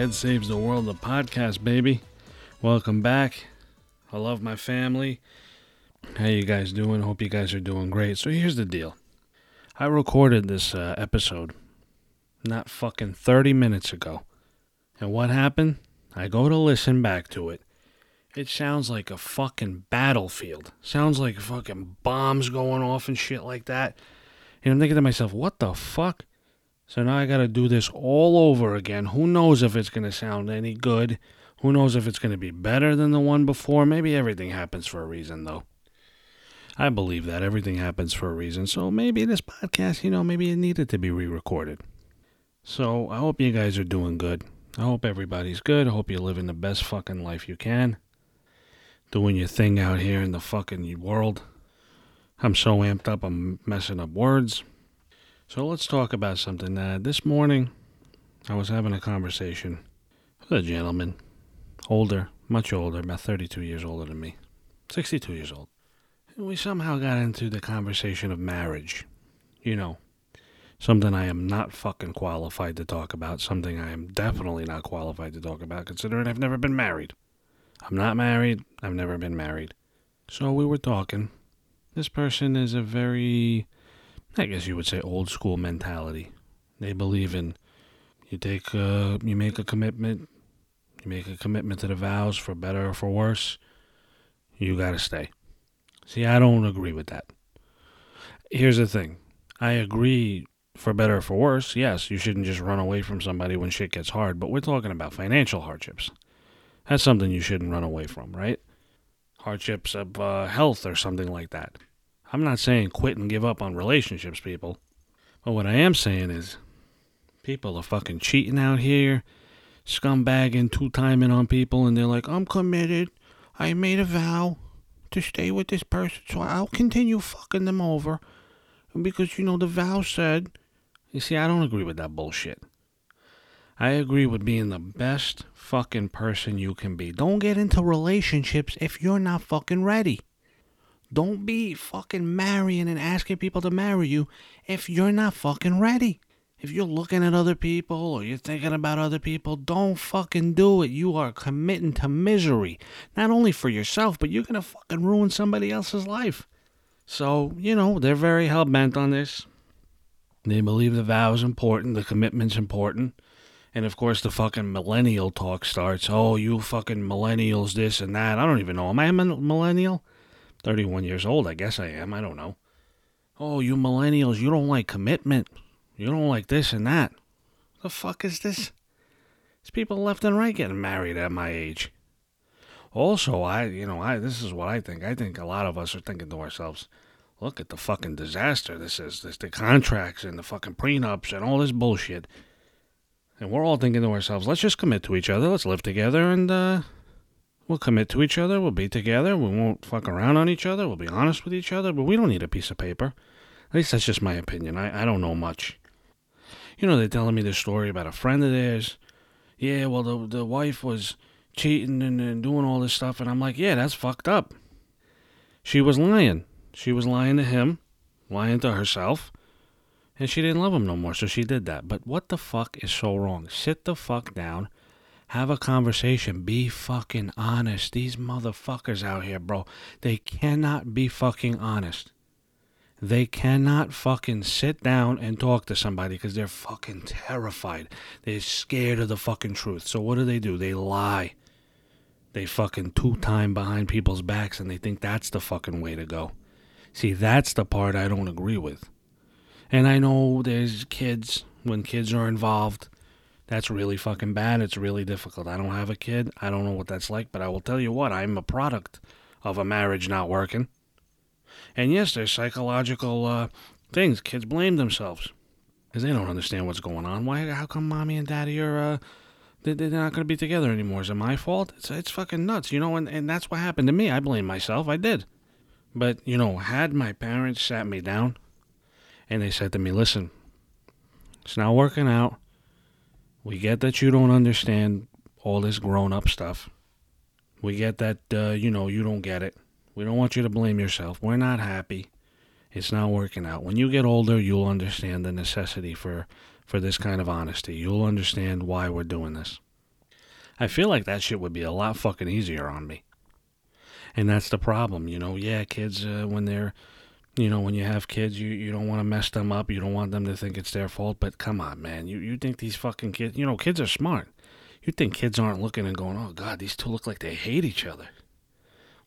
Ed Saves the World, the podcast, baby. Welcome back. I love my family. How you guys doing? Hope you guys are doing great. So here's the deal. I recorded this uh, episode not fucking 30 minutes ago. And what happened? I go to listen back to it. It sounds like a fucking battlefield. Sounds like fucking bombs going off and shit like that. And I'm thinking to myself, what the fuck? So now I got to do this all over again. Who knows if it's going to sound any good? Who knows if it's going to be better than the one before? Maybe everything happens for a reason, though. I believe that everything happens for a reason. So maybe this podcast, you know, maybe it needed to be re recorded. So I hope you guys are doing good. I hope everybody's good. I hope you're living the best fucking life you can. Doing your thing out here in the fucking world. I'm so amped up, I'm messing up words. So let's talk about something. Uh, this morning, I was having a conversation with a gentleman, older, much older, about 32 years older than me, 62 years old. And we somehow got into the conversation of marriage. You know, something I am not fucking qualified to talk about, something I am definitely not qualified to talk about, considering I've never been married. I'm not married, I've never been married. So we were talking. This person is a very I guess you would say old school mentality. They believe in you take a, you make a commitment, you make a commitment to the vows for better or for worse, you got to stay. See, I don't agree with that. Here's the thing. I agree for better or for worse. Yes, you shouldn't just run away from somebody when shit gets hard, but we're talking about financial hardships. That's something you shouldn't run away from, right? Hardships of uh, health or something like that. I'm not saying quit and give up on relationships, people. But what I am saying is people are fucking cheating out here, scumbagging, two timing on people, and they're like, I'm committed. I made a vow to stay with this person, so I'll continue fucking them over. Because, you know, the vow said. You see, I don't agree with that bullshit. I agree with being the best fucking person you can be. Don't get into relationships if you're not fucking ready. Don't be fucking marrying and asking people to marry you if you're not fucking ready. If you're looking at other people or you're thinking about other people, don't fucking do it. You are committing to misery. Not only for yourself, but you're gonna fucking ruin somebody else's life. So, you know, they're very hell bent on this. They believe the vow is important, the commitment's important. And of course, the fucking millennial talk starts. Oh, you fucking millennials, this and that. I don't even know. Am I a millennial? 31 years old, I guess I am. I don't know. Oh, you millennials, you don't like commitment. You don't like this and that. The fuck is this? It's people left and right getting married at my age. Also, I, you know, I this is what I think. I think a lot of us are thinking to ourselves, look at the fucking disaster this is. This the contracts and the fucking prenups and all this bullshit. And we're all thinking to ourselves, let's just commit to each other. Let's live together and uh We'll commit to each other. We'll be together. We won't fuck around on each other. We'll be honest with each other. But we don't need a piece of paper. At least that's just my opinion. I, I don't know much. You know, they're telling me this story about a friend of theirs. Yeah, well, the, the wife was cheating and, and doing all this stuff. And I'm like, yeah, that's fucked up. She was lying. She was lying to him, lying to herself. And she didn't love him no more, so she did that. But what the fuck is so wrong? Sit the fuck down have a conversation. Be fucking honest. These motherfuckers out here, bro, they cannot be fucking honest. They cannot fucking sit down and talk to somebody because they're fucking terrified. They're scared of the fucking truth. So what do they do? They lie. They fucking two time behind people's backs and they think that's the fucking way to go. See, that's the part I don't agree with. And I know there's kids, when kids are involved, that's really fucking bad. It's really difficult. I don't have a kid. I don't know what that's like, but I will tell you what, I'm a product of a marriage not working. And yes, there's psychological uh, things. Kids blame themselves because they don't understand what's going on. Why? How come mommy and daddy are uh, they're not going to be together anymore? Is it my fault? It's it's fucking nuts, you know. And and that's what happened to me. I blame myself. I did. But you know, had my parents sat me down and they said to me, "Listen, it's not working out. We get that you don't understand all this grown up stuff. We get that, uh, you know, you don't get it. We don't want you to blame yourself. We're not happy. It's not working out. When you get older, you'll understand the necessity for, for this kind of honesty. You'll understand why we're doing this. I feel like that shit would be a lot fucking easier on me. And that's the problem, you know. Yeah, kids, uh, when they're, you know, when you have kids, you, you don't want to mess them up. You don't want them to think it's their fault. But come on, man. You, you think these fucking kids, you know, kids are smart. You think kids aren't looking and going, oh, God, these two look like they hate each other.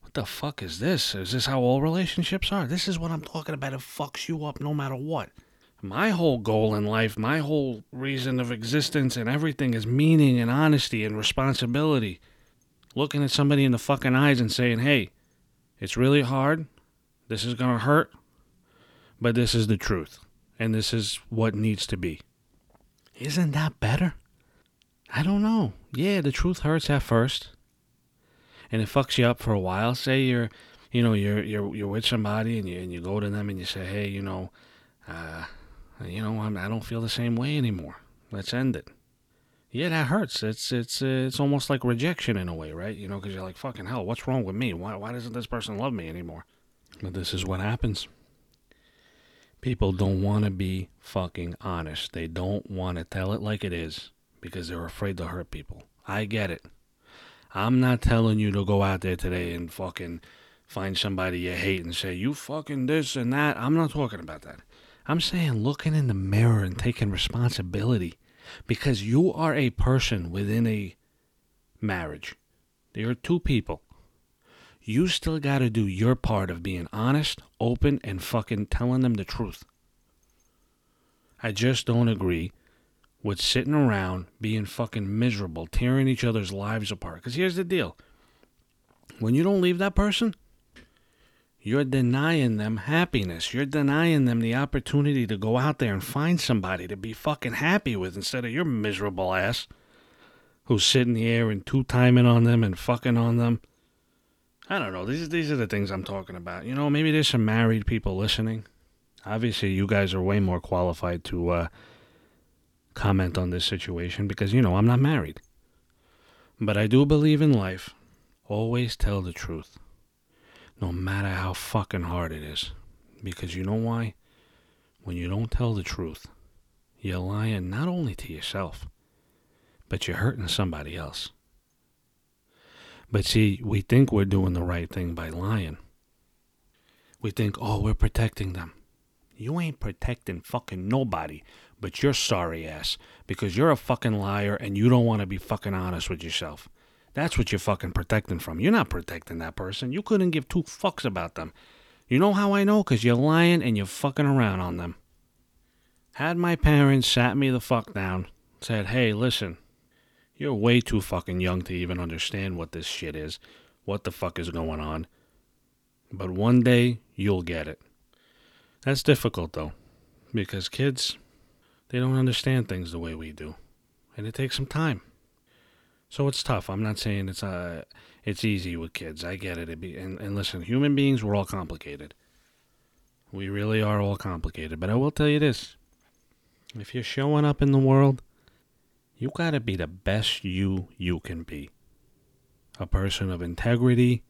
What the fuck is this? Is this how all relationships are? This is what I'm talking about. It fucks you up no matter what. My whole goal in life, my whole reason of existence and everything is meaning and honesty and responsibility. Looking at somebody in the fucking eyes and saying, hey, it's really hard. This is going to hurt. But this is the truth. And this is what needs to be. Isn't that better? I don't know. Yeah, the truth hurts at first. And it fucks you up for a while. Say you're, you know, you're you're you're with somebody and you and you go to them and you say, "Hey, you know, uh, you know, I'm, I don't feel the same way anymore. Let's end it." Yeah, that hurts. It's it's uh, it's almost like rejection in a way, right? You know, because you're like, "Fucking hell, what's wrong with me? Why why doesn't this person love me anymore?" But this is what happens. People don't want to be fucking honest. They don't want to tell it like it is because they're afraid to hurt people. I get it. I'm not telling you to go out there today and fucking find somebody you hate and say, you fucking this and that. I'm not talking about that. I'm saying looking in the mirror and taking responsibility because you are a person within a marriage. There are two people. You still got to do your part of being honest, open, and fucking telling them the truth. I just don't agree with sitting around being fucking miserable, tearing each other's lives apart. Because here's the deal when you don't leave that person, you're denying them happiness. You're denying them the opportunity to go out there and find somebody to be fucking happy with instead of your miserable ass who's sitting here and two timing on them and fucking on them. I don't know. These these are the things I'm talking about. You know, maybe there's some married people listening. Obviously, you guys are way more qualified to uh, comment on this situation because, you know, I'm not married. But I do believe in life. Always tell the truth no matter how fucking hard it is. Because you know why? When you don't tell the truth, you're lying not only to yourself, but you're hurting somebody else. But see, we think we're doing the right thing by lying. We think, oh, we're protecting them. You ain't protecting fucking nobody but your sorry ass because you're a fucking liar and you don't want to be fucking honest with yourself. That's what you're fucking protecting from. You're not protecting that person. You couldn't give two fucks about them. You know how I know? Because you're lying and you're fucking around on them. Had my parents sat me the fuck down, said, hey, listen, you're way too fucking young to even understand what this shit is, what the fuck is going on. But one day, you'll get it. That's difficult, though, because kids, they don't understand things the way we do. And it takes some time. So it's tough. I'm not saying it's uh it's easy with kids. I get it. be, and, and listen, human beings, we're all complicated. We really are all complicated. But I will tell you this. If you're showing up in the world, you gotta be the best you you can be. A person of integrity,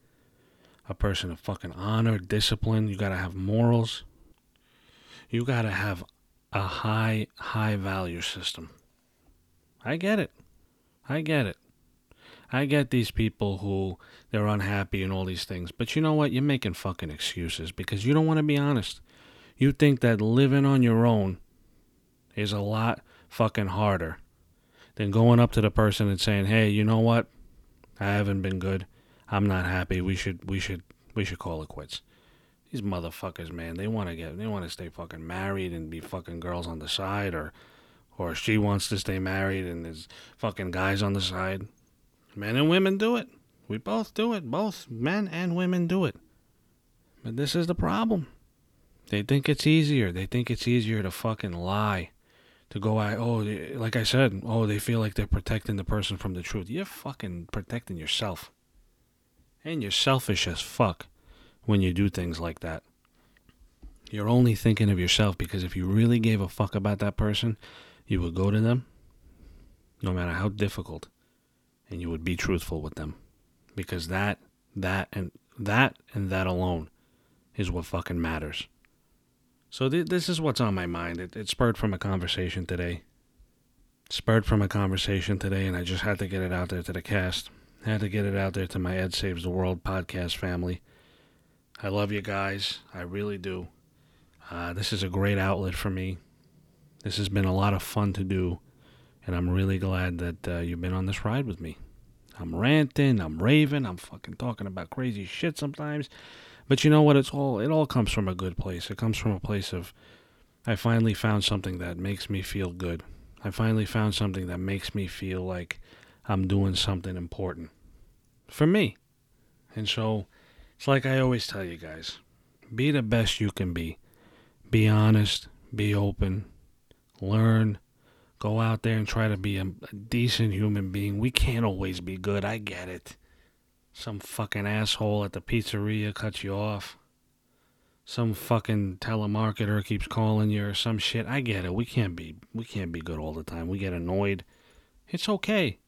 a person of fucking honor, discipline. You gotta have morals. You gotta have a high, high value system. I get it. I get it. I get these people who they're unhappy and all these things, but you know what? You're making fucking excuses because you don't want to be honest. You think that living on your own is a lot fucking harder than going up to the person and saying, "Hey, you know what? I haven't been good. I'm not happy. We should we should we should call it quits." These motherfuckers, man, they want to get they want to stay fucking married and be fucking girls on the side or or she wants to stay married and there's fucking guys on the side. Men and women do it. We both do it. Both men and women do it. But this is the problem. They think it's easier. They think it's easier to fucking lie. To go out, oh, like I said, oh, they feel like they're protecting the person from the truth. You're fucking protecting yourself. And you're selfish as fuck when you do things like that. You're only thinking of yourself because if you really gave a fuck about that person, you would go to them, no matter how difficult, and you would be truthful with them because that that and that and that alone is what fucking matters so th- this is what's on my mind it, it spurred from a conversation today spurred from a conversation today, and I just had to get it out there to the cast. I had to get it out there to my Ed Saves the World podcast family. I love you guys. I really do. Uh, this is a great outlet for me. This has been a lot of fun to do, and I'm really glad that uh, you've been on this ride with me. I'm ranting, I'm raving, I'm fucking talking about crazy shit sometimes. But you know what? It's all it all comes from a good place. It comes from a place of I finally found something that makes me feel good. I finally found something that makes me feel like I'm doing something important for me. And so it's like I always tell you guys, be the best you can be. Be honest, be open, learn, go out there and try to be a, a decent human being. We can't always be good. I get it. Some fucking asshole at the pizzeria cuts you off. Some fucking telemarketer keeps calling you or some shit. I get it. We can't be we can't be good all the time. We get annoyed. It's okay.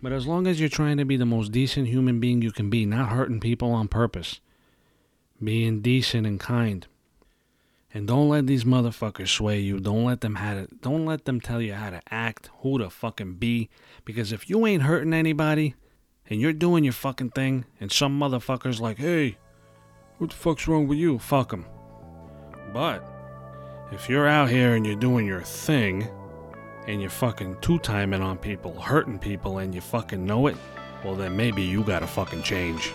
But as long as you're trying to be the most decent human being you can be, not hurting people on purpose, being decent and kind, and don't let these motherfuckers sway you. Don't let them have it. Don't let them tell you how to act, who to fucking be. Because if you ain't hurting anybody, and you're doing your fucking thing, and some motherfucker's like, hey, what the fuck's wrong with you? Fuck him. But if you're out here and you're doing your thing, and you're fucking two timing on people, hurting people, and you fucking know it, well then maybe you gotta fucking change.